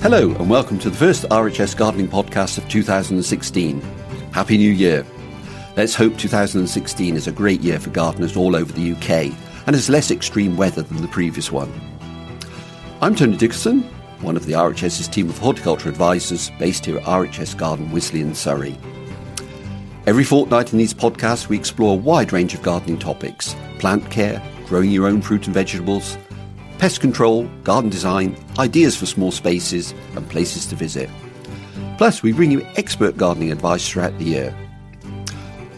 Hello, and welcome to the first RHS Gardening Podcast of 2016. Happy New Year! Let's hope 2016 is a great year for gardeners all over the UK and has less extreme weather than the previous one. I'm Tony Dickerson, one of the RHS's team of horticulture advisors based here at RHS Garden, Wisley in Surrey. Every fortnight in these podcasts, we explore a wide range of gardening topics plant care, growing your own fruit and vegetables, pest control, garden design, ideas for small spaces, and places to visit. Plus, we bring you expert gardening advice throughout the year.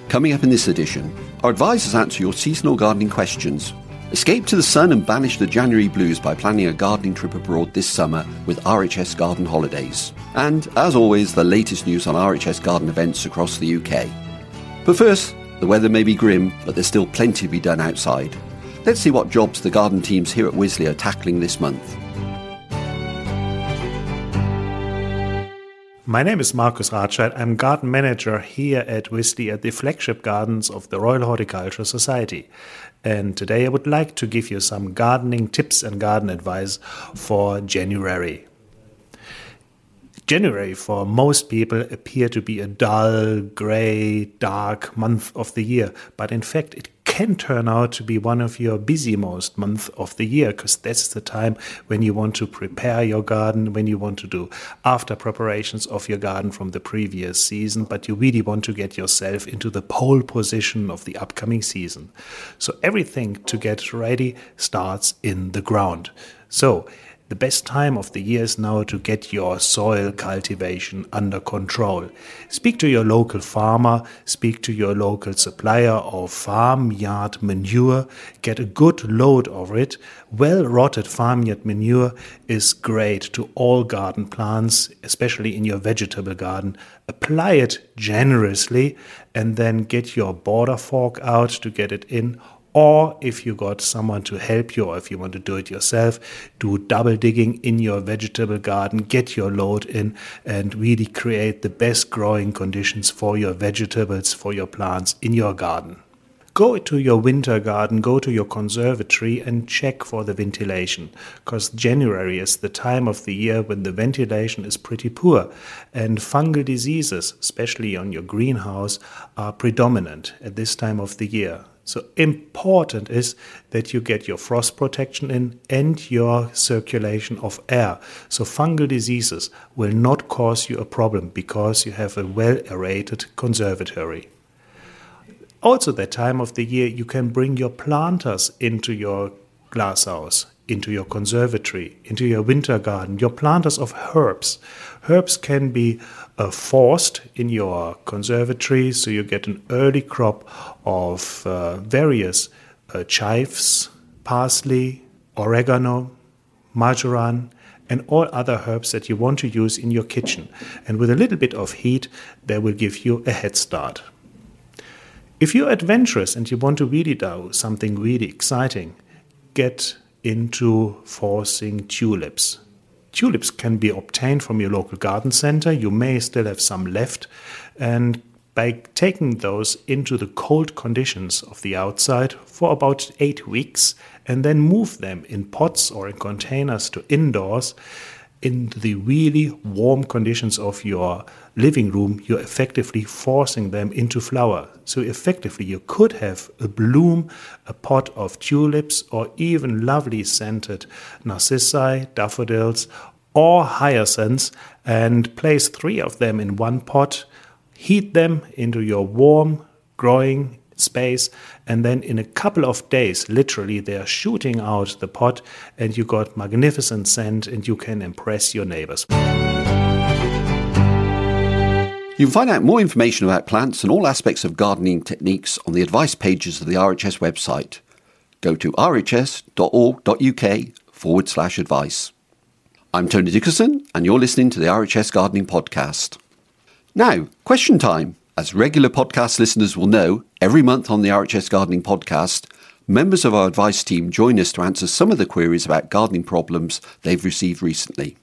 Coming up in this edition, our advisors answer your seasonal gardening questions. Escape to the sun and banish the January blues by planning a gardening trip abroad this summer with RHS Garden Holidays. And, as always, the latest news on RHS Garden events across the UK. But first, the weather may be grim, but there's still plenty to be done outside. Let's see what jobs the garden teams here at Wisley are tackling this month. My name is Markus Ratscheid. I'm garden manager here at Wisley at the flagship gardens of the Royal Horticultural Society. And today I would like to give you some gardening tips and garden advice for January. January for most people appear to be a dull, grey, dark month of the year, but in fact it can turn out to be one of your busymost months of the year because that's the time when you want to prepare your garden, when you want to do after preparations of your garden from the previous season, but you really want to get yourself into the pole position of the upcoming season. So everything to get ready starts in the ground. So the best time of the year is now to get your soil cultivation under control. Speak to your local farmer, speak to your local supplier of farmyard manure, get a good load of it. Well rotted farmyard manure is great to all garden plants, especially in your vegetable garden. Apply it generously and then get your border fork out to get it in or if you got someone to help you, or if you want to do it yourself, do double digging in your vegetable garden, get your load in, and really create the best growing conditions for your vegetables, for your plants in your garden. Go to your winter garden, go to your conservatory and check for the ventilation, because January is the time of the year when the ventilation is pretty poor, and fungal diseases, especially on your greenhouse, are predominant at this time of the year. So important is that you get your frost protection in and your circulation of air. So fungal diseases will not cause you a problem because you have a well aerated conservatory. Also, that time of the year, you can bring your planters into your glasshouse, into your conservatory, into your winter garden, your planters of herbs. Herbs can be uh, forced in your conservatory, so you get an early crop of uh, various uh, chives, parsley, oregano, marjoram, and all other herbs that you want to use in your kitchen. And with a little bit of heat, they will give you a head start. If you're adventurous and you want to really do something really exciting, get into forcing tulips. Tulips can be obtained from your local garden center. You may still have some left. And by taking those into the cold conditions of the outside for about eight weeks and then move them in pots or in containers to indoors, in the really warm conditions of your living room, you're effectively forcing them into flower. So, effectively, you could have a bloom, a pot of tulips, or even lovely scented narcissi, daffodils, or hyacinths, and place three of them in one pot, heat them into your warm, growing space and then in a couple of days literally they are shooting out the pot and you got magnificent scent and you can impress your neighbors you can find out more information about plants and all aspects of gardening techniques on the advice pages of the RHS website. Go to rhs.org.uk forward slash advice. I'm Tony Dickerson, and you're listening to the RHS Gardening Podcast. Now, question time. As regular podcast listeners will know, every month on the RHS Gardening Podcast, members of our advice team join us to answer some of the queries about gardening problems they've received recently.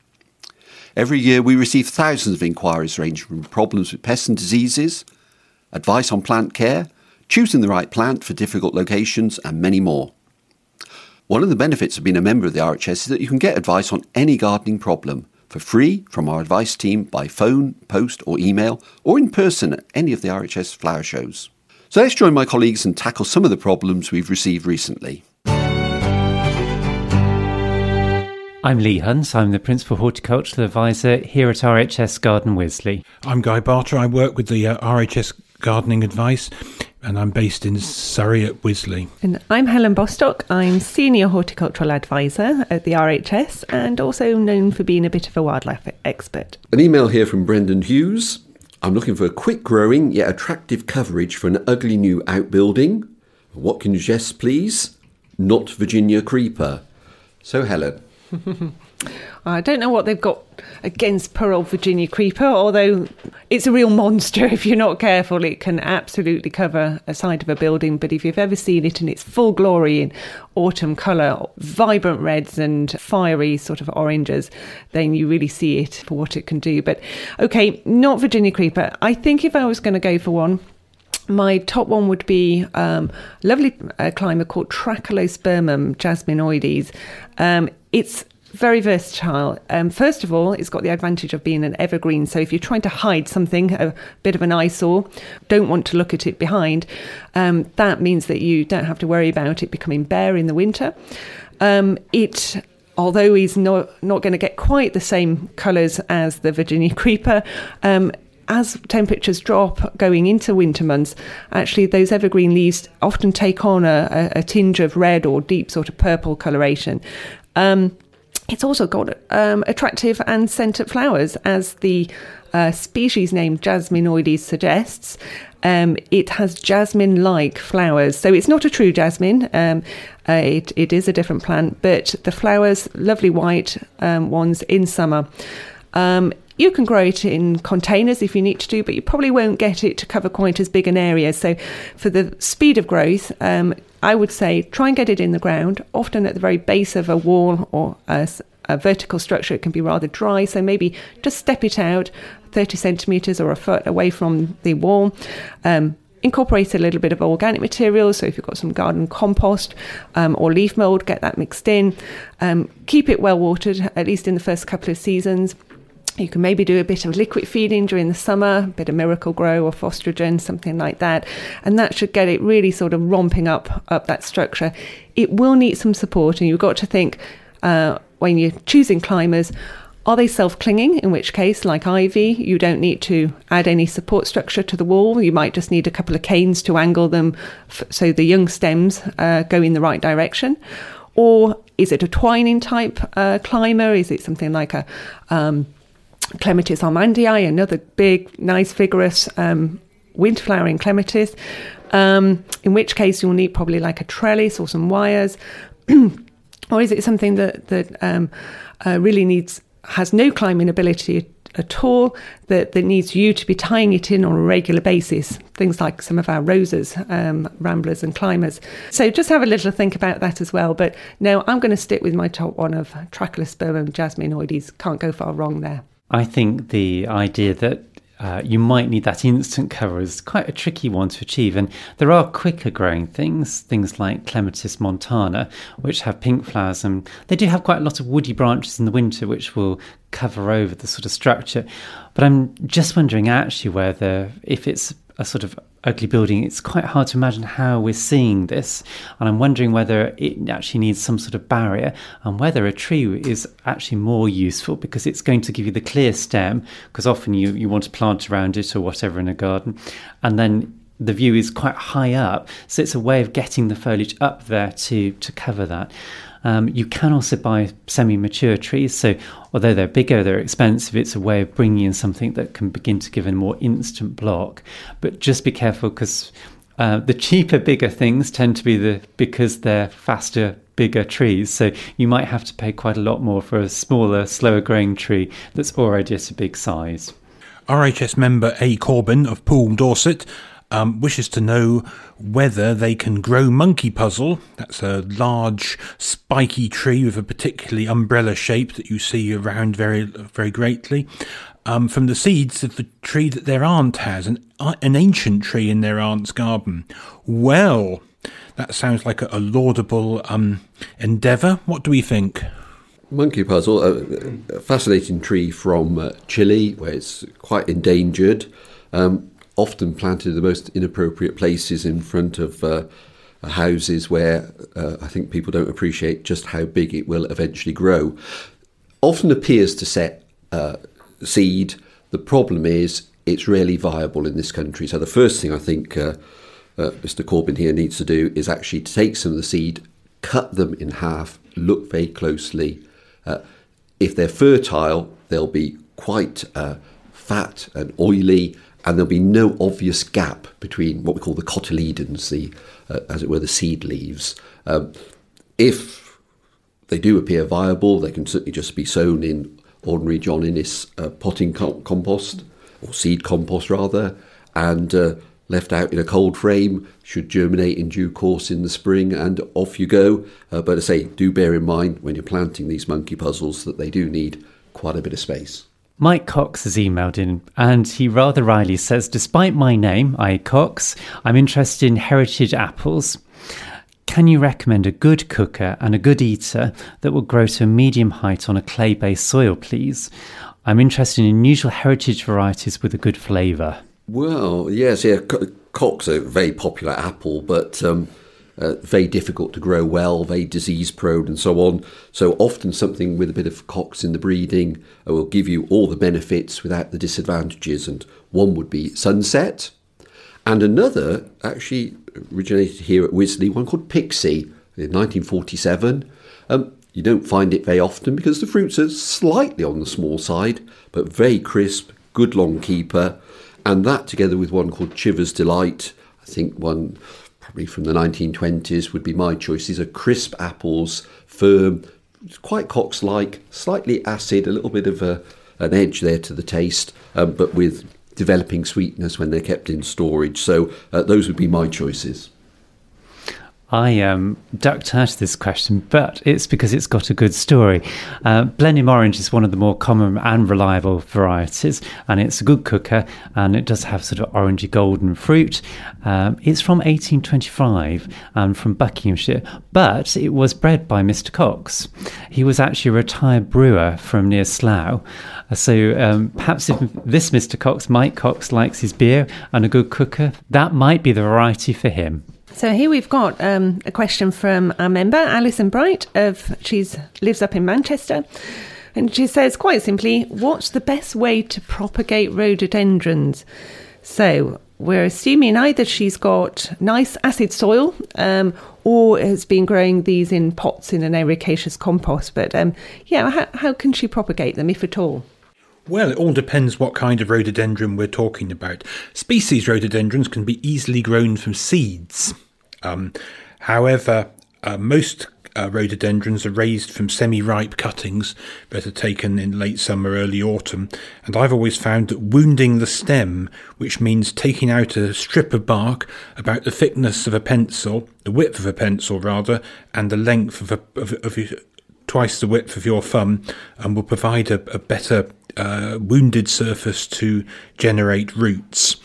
Every year we receive thousands of inquiries ranging from problems with pests and diseases, advice on plant care, choosing the right plant for difficult locations, and many more. One of the benefits of being a member of the RHS is that you can get advice on any gardening problem for free from our advice team by phone, post, or email, or in person at any of the RHS flower shows. So let's join my colleagues and tackle some of the problems we've received recently. I'm Lee Hunt. I'm the Principal Horticultural Advisor here at RHS Garden Wisley. I'm Guy Barter. I work with the uh, RHS Gardening Advice and I'm based in Surrey at Wisley. And I'm Helen Bostock. I'm Senior Horticultural Advisor at the RHS and also known for being a bit of a wildlife expert. An email here from Brendan Hughes. I'm looking for a quick growing yet attractive coverage for an ugly new outbuilding. What can you suggest, please? Not Virginia creeper. So, Helen. I don't know what they've got against poor old Virginia creeper, although it's a real monster. If you're not careful, it can absolutely cover a side of a building. But if you've ever seen it in its full glory in autumn colour, vibrant reds and fiery sort of oranges, then you really see it for what it can do. But okay, not Virginia creeper. I think if I was going to go for one, my top one would be um, a lovely uh, climber called Trachelospermum jasminoides. Um, it's very versatile. Um, first of all, it's got the advantage of being an evergreen. So if you're trying to hide something, a bit of an eyesore, don't want to look at it behind, um, that means that you don't have to worry about it becoming bare in the winter. Um, it although he's not not going to get quite the same colours as the Virginia creeper, um, as temperatures drop going into winter months, actually those evergreen leaves often take on a, a, a tinge of red or deep sort of purple coloration. Um, it's also got um, attractive and scented flowers, as the uh, species name Jasminoides suggests. Um, it has jasmine like flowers. So it's not a true jasmine, um, uh, it, it is a different plant, but the flowers, lovely white um, ones in summer. You can grow it in containers if you need to do, but you probably won't get it to cover quite as big an area. So, for the speed of growth, um, I would say try and get it in the ground, often at the very base of a wall or a, a vertical structure. It can be rather dry, so maybe just step it out 30 centimetres or a foot away from the wall. Um, incorporate a little bit of organic material. So if you've got some garden compost um, or leaf mold, get that mixed in. Um, keep it well watered, at least in the first couple of seasons. You can maybe do a bit of liquid feeding during the summer, a bit of Miracle-Gro or Phostrogen, something like that, and that should get it really sort of romping up up that structure. It will need some support, and you've got to think uh, when you're choosing climbers. Are they self clinging? In which case, like ivy, you don't need to add any support structure to the wall. You might just need a couple of canes to angle them f- so the young stems uh, go in the right direction. Or is it a twining type uh, climber? Is it something like a um, Clematis armandii, another big, nice, vigorous um, winter flowering clematis. Um, in which case, you'll need probably like a trellis or some wires. or is it something that that um, uh, really needs has no climbing ability at all that, that needs you to be tying it in on a regular basis. Things like some of our roses, um, ramblers, and climbers. So just have a little think about that as well. But no, I'm going to stick with my top one of Trachelospermum jasminoides. Can't go far wrong there. I think the idea that uh, you might need that instant cover is quite a tricky one to achieve. And there are quicker growing things, things like Clematis montana, which have pink flowers, and they do have quite a lot of woody branches in the winter, which will cover over the sort of structure. But I'm just wondering actually whether if it's a sort of ugly building, it's quite hard to imagine how we're seeing this. And I'm wondering whether it actually needs some sort of barrier and whether a tree is actually more useful because it's going to give you the clear stem, because often you, you want to plant around it or whatever in a garden. And then the view is quite high up. So it's a way of getting the foliage up there to, to cover that. Um, you can also buy semi mature trees. So, although they're bigger, they're expensive, it's a way of bringing in something that can begin to give a more instant block. But just be careful because uh, the cheaper, bigger things tend to be the because they're faster, bigger trees. So you might have to pay quite a lot more for a smaller, slower growing tree that's already at a big size. RHS member A. Corbin of Poole, Dorset, um, wishes to know whether they can grow monkey puzzle. That's a large, spiky tree with a particularly umbrella shape that you see around very, very greatly. Um, from the seeds of the tree that their aunt has, an, uh, an ancient tree in their aunt's garden. Well, that sounds like a, a laudable um, endeavour. What do we think? Monkey puzzle, a, a fascinating tree from uh, Chile, where it's quite endangered. Um, often planted in the most inappropriate places in front of uh, houses where uh, I think people don't appreciate just how big it will eventually grow. Often appears to set uh, seed. The problem is it's rarely viable in this country. So the first thing I think uh, uh, Mr. Corbin here needs to do is actually to take some of the seed, cut them in half, look very closely. Uh, if they're fertile, they'll be quite fat and oily and there'll be no obvious gap between what we call the cotyledons, the uh, as it were, the seed leaves. Um, if they do appear viable, they can certainly just be sown in ordinary John Innes uh, potting co- compost or seed compost rather, and uh, left out in a cold frame should germinate in due course in the spring, and off you go. Uh, but I say, do bear in mind when you're planting these monkey puzzles that they do need quite a bit of space. Mike Cox has emailed in and he rather wryly says, Despite my name, I Cox, I'm interested in heritage apples. Can you recommend a good cooker and a good eater that will grow to a medium height on a clay based soil, please? I'm interested in unusual heritage varieties with a good flavour. Well, yes, yeah, Cox a very popular apple, but um, uh, very difficult to grow well, very disease prone, and so on. So often something with a bit of cox in the breeding uh, will give you all the benefits without the disadvantages. And one would be sunset, and another actually originated here at Wisley, one called Pixie in 1947. Um, you don't find it very often because the fruits are slightly on the small side, but very crisp, good long keeper. And that together with one called Chivers Delight, I think one from the 1920s would be my choice. These are crisp apples, firm, quite Cox like, slightly acid, a little bit of a, an edge there to the taste, um, but with developing sweetness when they're kept in storage. So uh, those would be my choices. I um, ducked out of this question, but it's because it's got a good story. Uh, Blenheim Orange is one of the more common and reliable varieties, and it's a good cooker, and it does have sort of orangey golden fruit. Um, it's from 1825 and from Buckinghamshire, but it was bred by Mr. Cox. He was actually a retired brewer from near Slough. Uh, so um, perhaps if this Mr. Cox, Mike Cox, likes his beer and a good cooker, that might be the variety for him. So here we've got um, a question from our member Alison Bright of she's lives up in Manchester, and she says quite simply, "What's the best way to propagate rhododendrons?" So we're assuming either she's got nice acid soil um, or has been growing these in pots in an ericaceous compost. But um, yeah, how, how can she propagate them, if at all? Well, it all depends what kind of rhododendron we're talking about. Species rhododendrons can be easily grown from seeds. Um, however, uh, most uh, rhododendrons are raised from semi ripe cuttings that are taken in late summer, early autumn. And I've always found that wounding the stem, which means taking out a strip of bark about the thickness of a pencil, the width of a pencil rather, and the length of, a, of, of twice the width of your thumb, and will provide a, a better uh, wounded surface to generate roots.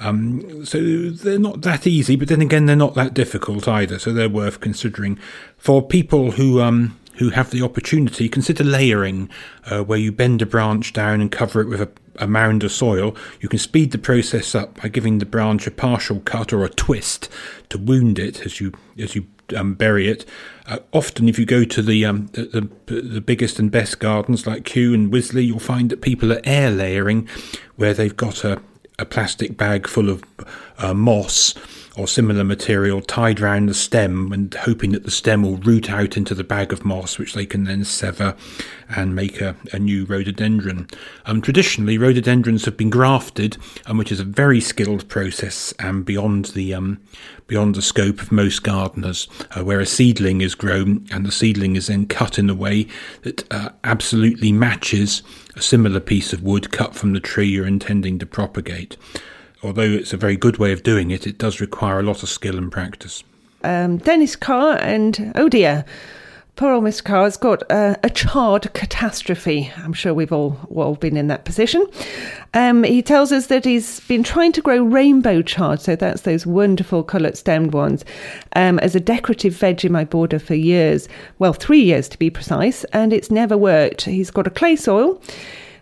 Um, so they're not that easy, but then again, they're not that difficult either. So they're worth considering for people who um, who have the opportunity. Consider layering, uh, where you bend a branch down and cover it with a, a mound of soil. You can speed the process up by giving the branch a partial cut or a twist to wound it as you as you um, bury it. Uh, often, if you go to the, um, the, the the biggest and best gardens like Kew and Wisley, you'll find that people are air layering, where they've got a a plastic bag full of uh, moss or similar material tied round the stem and hoping that the stem will root out into the bag of moss, which they can then sever and make a, a new rhododendron. Um, traditionally, rhododendrons have been grafted, um, which is a very skilled process and beyond the um, beyond the scope of most gardeners, uh, where a seedling is grown and the seedling is then cut in a way that uh, absolutely matches a similar piece of wood cut from the tree you're intending to propagate although it's a very good way of doing it, it does require a lot of skill and practice. Um, Dennis Carr and oh dear, poor old Mr. Carr has got a charred catastrophe. I'm sure we've all, all been in that position. Um, he tells us that he's been trying to grow rainbow chard, so that's those wonderful coloured stemmed ones, um, as a decorative veg in my border for years. Well, three years to be precise, and it's never worked. He's got a clay soil.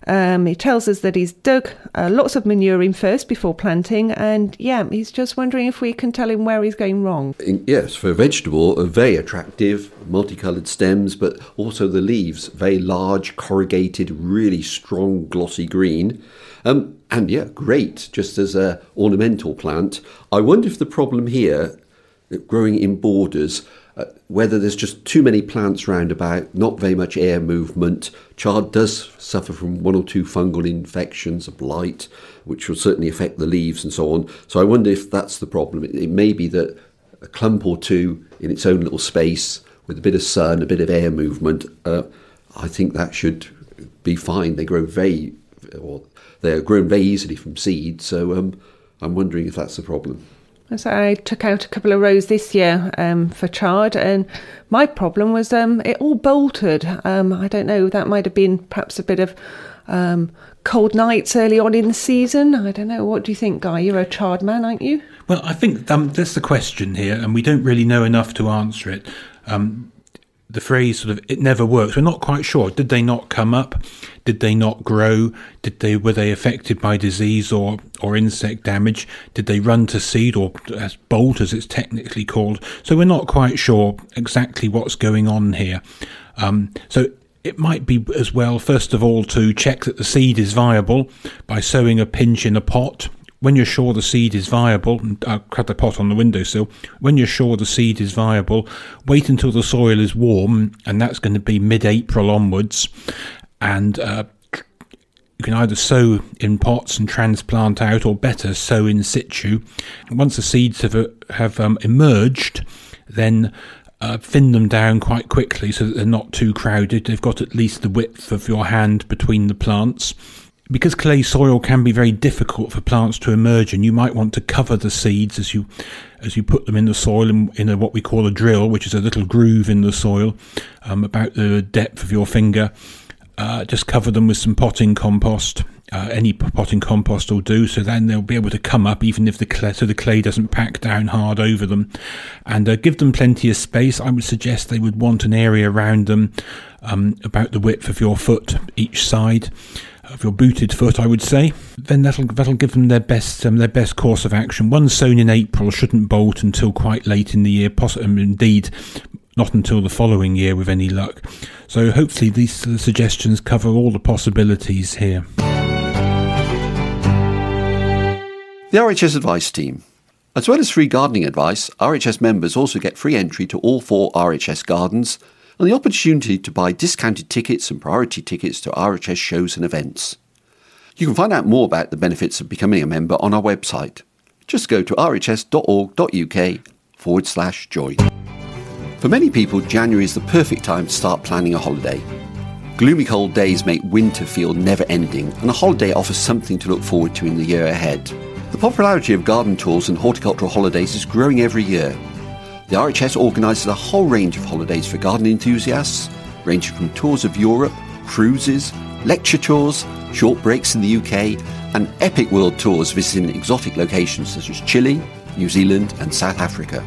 Um, he tells us that he's dug uh, lots of manure in first before planting, and yeah, he's just wondering if we can tell him where he's going wrong. Yes, for a vegetable, very attractive, multicoloured stems, but also the leaves, very large, corrugated, really strong, glossy green. Um, and yeah, great, just as a ornamental plant. I wonder if the problem here, growing in borders, uh, whether there's just too many plants round about, not very much air movement. Chard does suffer from one or two fungal infections, a blight, which will certainly affect the leaves and so on. So I wonder if that's the problem. It, it may be that a clump or two in its own little space with a bit of sun, a bit of air movement, uh, I think that should be fine. They grow very, or they're grown very easily from seed. So um, I'm wondering if that's the problem. So I took out a couple of rows this year um, for chard, and my problem was um, it all bolted. Um, I don't know, that might have been perhaps a bit of um, cold nights early on in the season. I don't know. What do you think, Guy? You're a chard man, aren't you? Well, I think um, that's the question here, and we don't really know enough to answer it. Um, the phrase sort of it never works. We're not quite sure. Did they not come up? Did they not grow? Did they were they affected by disease or or insect damage? Did they run to seed or as bolt as it's technically called? So we're not quite sure exactly what's going on here. Um, so it might be as well, first of all, to check that the seed is viable by sowing a pinch in a pot when you're sure the seed is viable, I'll cut the pot on the windowsill. When you're sure the seed is viable, wait until the soil is warm, and that's going to be mid-April onwards. And uh, you can either sow in pots and transplant out, or better, sow in situ. Once the seeds have uh, have um, emerged, then uh, thin them down quite quickly so that they're not too crowded. They've got at least the width of your hand between the plants because clay soil can be very difficult for plants to emerge and you might want to cover the seeds as you as you put them in the soil in, in a, what we call a drill which is a little groove in the soil um, about the depth of your finger. Uh, just cover them with some potting compost. Uh, any potting compost will do so then they'll be able to come up even if the clay so the clay doesn't pack down hard over them. And uh, give them plenty of space. I would suggest they would want an area around them um, about the width of your foot each side of your booted foot, I would say, then that'll that'll give them their best um, their best course of action. One sown in April shouldn't bolt until quite late in the year, possibly um, indeed not until the following year with any luck. So hopefully these suggestions cover all the possibilities here. The RHS Advice Team. As well as free gardening advice, RHS members also get free entry to all four RHS gardens and the opportunity to buy discounted tickets and priority tickets to RHS shows and events. You can find out more about the benefits of becoming a member on our website. Just go to rhs.org.uk forward slash join. For many people, January is the perfect time to start planning a holiday. Gloomy cold days make winter feel never ending, and a holiday offers something to look forward to in the year ahead. The popularity of garden tours and horticultural holidays is growing every year, the RHS organises a whole range of holidays for garden enthusiasts, ranging from tours of Europe, cruises, lecture tours, short breaks in the UK, and epic world tours visiting exotic locations such as Chile, New Zealand, and South Africa.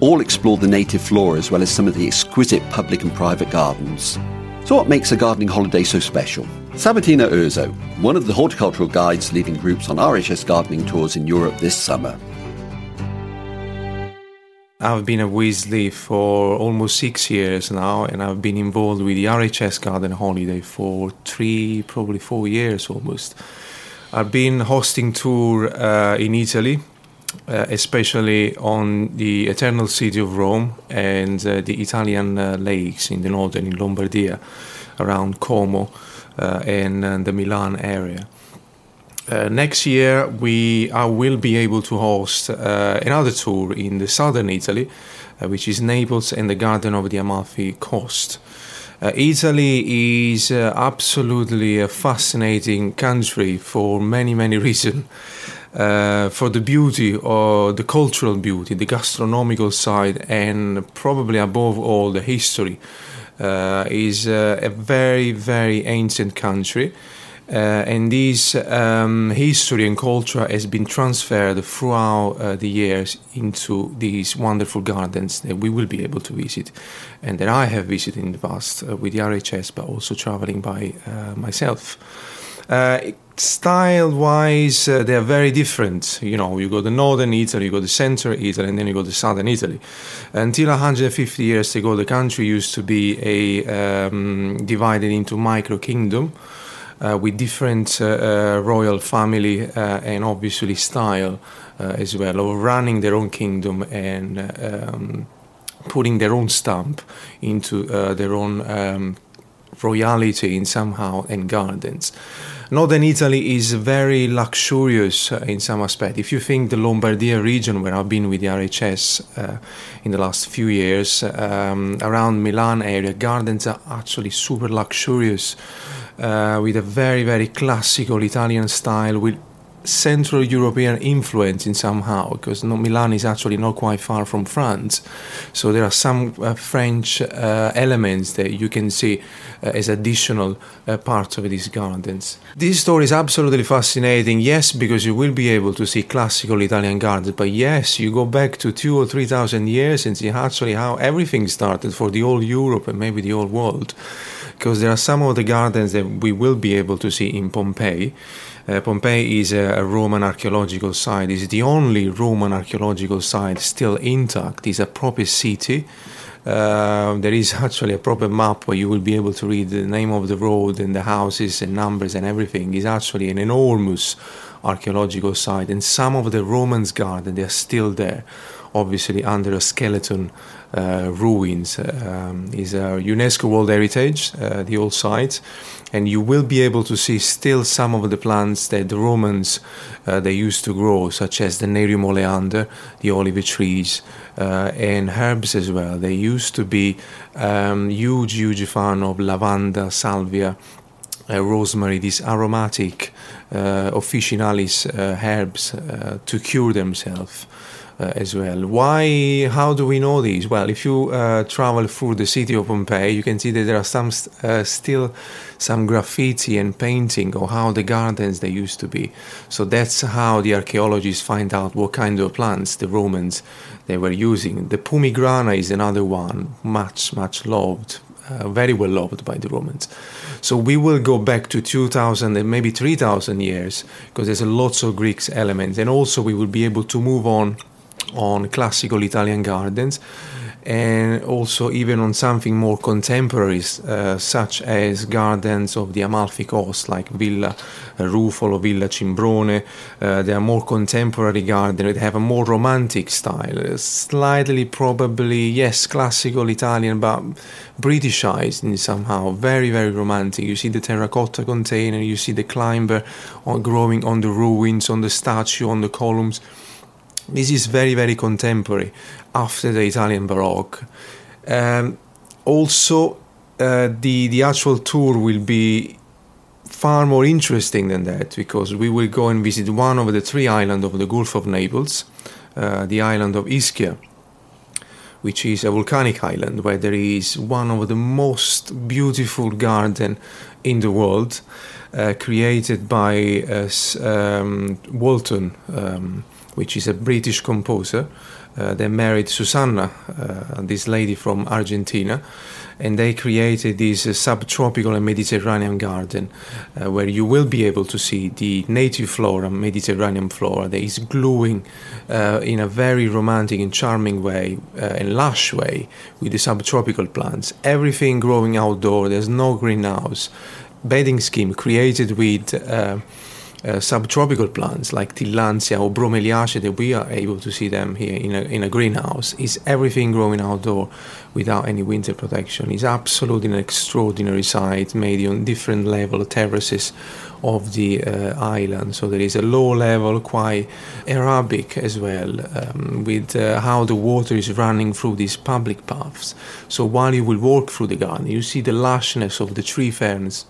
All explore the native flora as well as some of the exquisite public and private gardens. So, what makes a gardening holiday so special? Sabatina Urzo, one of the horticultural guides leading groups on RHS gardening tours in Europe this summer. I've been at Wisley for almost six years now, and I've been involved with the RHS Garden Holiday for three, probably four years almost. I've been hosting tour uh, in Italy, uh, especially on the Eternal City of Rome and uh, the Italian uh, lakes in the northern in Lombardia, around Como uh, and uh, the Milan area. Uh, next year, we I will be able to host uh, another tour in the southern Italy, uh, which is Naples and the Garden of the Amalfi Coast. Uh, Italy is uh, absolutely a fascinating country for many, many reasons. Uh, for the beauty or the cultural beauty, the gastronomical side, and probably above all the history, is a very, very ancient country. Uh, and this um, history and culture has been transferred throughout uh, the years into these wonderful gardens that we will be able to visit and that I have visited in the past uh, with the RHS, but also traveling by myself. Uh, style wise, uh, they are very different. You know, you go to northern Italy, you go to central Italy, and then you go to southern Italy. Until 150 years ago, the country used to be a um, divided into micro kingdom uh, with different uh, uh, royal family and obviously style as well, of running their own kingdom and um, putting their own stamp into their own um, royality in somehow and gardens. Northern Italy is very luxurious uh, in some aspect. If you think the Lombardia region, where I've been with the RHS uh, in the last few years, um, around Milan area, gardens are actually super luxurious uh, with a very, very classical Italian style with Central European influence in somehow, because Milan is actually not quite far from France. So there are some uh, French uh, elements that you can see uh, as additional uh, parts of these gardens. This story is absolutely fascinating, yes, because you will be able to see classical Italian gardens, but yes, you go back to two or three thousand years and see actually how everything started for the whole Europe and maybe the whole world because there are some of the gardens that we will be able to see in Pompeii. Uh, Pompeii is a, a, Roman archaeological site. It's the only Roman archaeological site still intact. It's a proper city. Uh, there is actually a proper map where you will be able to read the name of the road and the houses and numbers and everything. It's actually an enormous archaeological site, and some of the Romans' garden they are still there, obviously under a skeleton ruins. Um, is a UNESCO World Heritage, uh, the old site, and you will be able to see still some of the plants that the Romans uh, they used to grow, such as the Nerium oleander, the olive trees, uh, and herbs as well. They used to be um, huge, huge fan of lavanda, salvia, uh, rosemary, these aromatic uh, officinalis uh, herbs uh, to cure themselves uh, as well. Why? How do we know these? Well, if you uh, travel through the city of Pompeii, you can see that there are some uh, still some graffiti and painting of how the gardens they used to be. So that's how the archaeologists find out what kind of plants the Romans they were using. The pomigrana is another one, much much loved. Uh, very well loved by the Romans. So we will go back to 2000 and maybe 3000 years because there's a lots of Greek elements, and also we will be able to move on on classical Italian gardens and also even on something more contemporary, uh, such as gardens of the Amalfi Coast, like Villa Rufolo, Villa Cimbrone. Uh, they are more contemporary gardens. They have a more romantic style, slightly probably yes, classical Italian, but Britishized in somehow. Very very romantic. You see the terracotta container, you see the climber on, growing on the ruins, on the statue, on the columns this is very, very contemporary after the Italian Baroque. Um, also, uh, the, the actual tour will be far more interesting than that because we will go and visit one of the three islands of the Gulf of Naples, uh, the island of Ischia, which is a volcanic island where there is one of the most beautiful garden in the world. uh, created by uh, um, Walton, um, which is a British composer. Uh, they married Susanna, uh, this lady from Argentina, and they created this uh, subtropical and Mediterranean garden uh, where you will be able to see the native flora, Mediterranean flora, that is glowing uh, in a very romantic and charming way uh, and lush way with the subtropical plants. Everything growing outdoor, there's no greenhouse. Bedding scheme created with uh, subtropical plants like Tillandsia or Bromeliaceae that we are able to see them here in a, in a greenhouse is everything growing outdoor without any winter protection. It's absolutely an extraordinary site made on different level terraces of the uh, island. So there is a low level, quite Arabic as well, um, with uh, how the water is running through these public paths. So while you will walk through the garden, you see the lushness of the tree ferns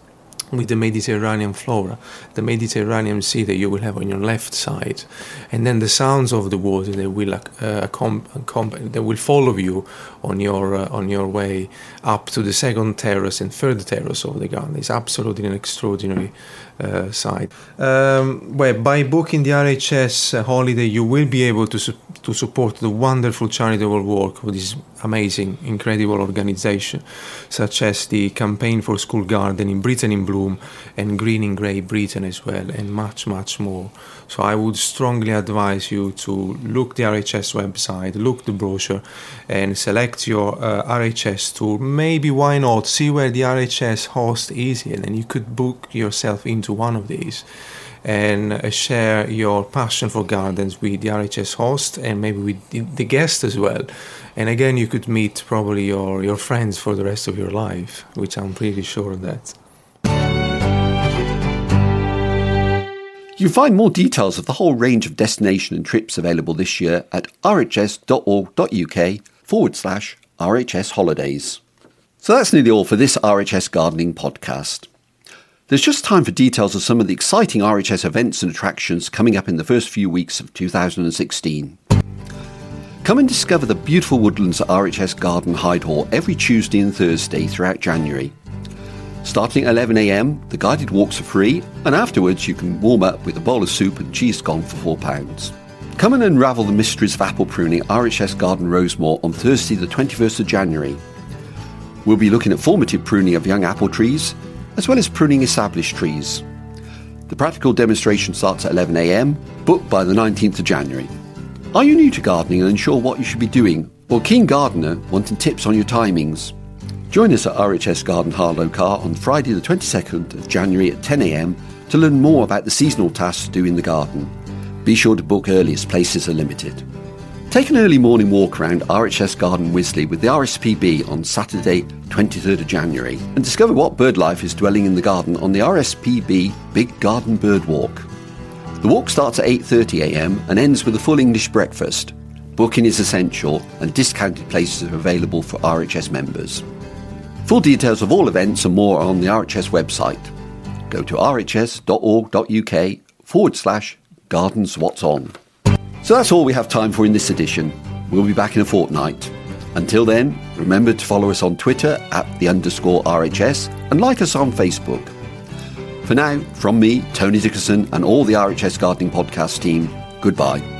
with the Mediterranean flora, the Mediterranean Sea that you will have on your left side, and then the sounds of the water that will uh, that will follow you on your uh, on your way up to the second terrace and third terrace of the garden. It's absolutely an extraordinary uh, site. Um, well, by booking the RHS holiday, you will be able to su- to support the wonderful charitable work of this amazing, incredible organization, such as the Campaign for School Garden in Britain in Bloom and Greening Grey Britain as well, and much, much more. So I would strongly advise you to look the RHS website, look the brochure, and select your uh, RHS tour. Maybe why not see where the RHS host is, and then you could book yourself into one of these and uh, share your passion for gardens with the RHS host and maybe with the, the guest as well. And again, you could meet probably your, your friends for the rest of your life, which I'm pretty sure of that. You find more details of the whole range of destination and trips available this year at rhs.org.uk forward slash RHS holidays. So that's nearly all for this RHS Gardening podcast. There's just time for details of some of the exciting RHS events and attractions coming up in the first few weeks of 2016. Come and discover the beautiful woodlands at RHS Garden Hyde Hall every Tuesday and Thursday throughout January. Starting at 11am, the guided walks are free, and afterwards you can warm up with a bowl of soup and cheese scone for £4. Come and unravel the mysteries of apple pruning at RHS Garden Rosemoor on Thursday, the 21st of January. We'll be looking at formative pruning of young apple trees, as well as pruning established trees. The practical demonstration starts at 11am, booked by the 19th of January. Are you new to gardening and unsure what you should be doing, or keen gardener wanting tips on your timings? Join us at RHS Garden Harlow Carr on Friday the 22nd of January at 10am to learn more about the seasonal tasks to do in the garden. Be sure to book early as places are limited. Take an early morning walk around RHS Garden Wisley with the RSPB on Saturday, 23rd of January, and discover what bird life is dwelling in the garden on the RSPB Big Garden Bird Walk. The walk starts at 8.30am and ends with a full English breakfast. Booking is essential and discounted places are available for RHS members. Full details of all events and more are on the RHS website. Go to rhs.org.uk forward slash gardens what's on. So that's all we have time for in this edition. We'll be back in a fortnight. Until then, remember to follow us on Twitter at the underscore RHS and like us on Facebook. For now, from me, Tony Dickerson, and all the RHS Gardening Podcast team, goodbye.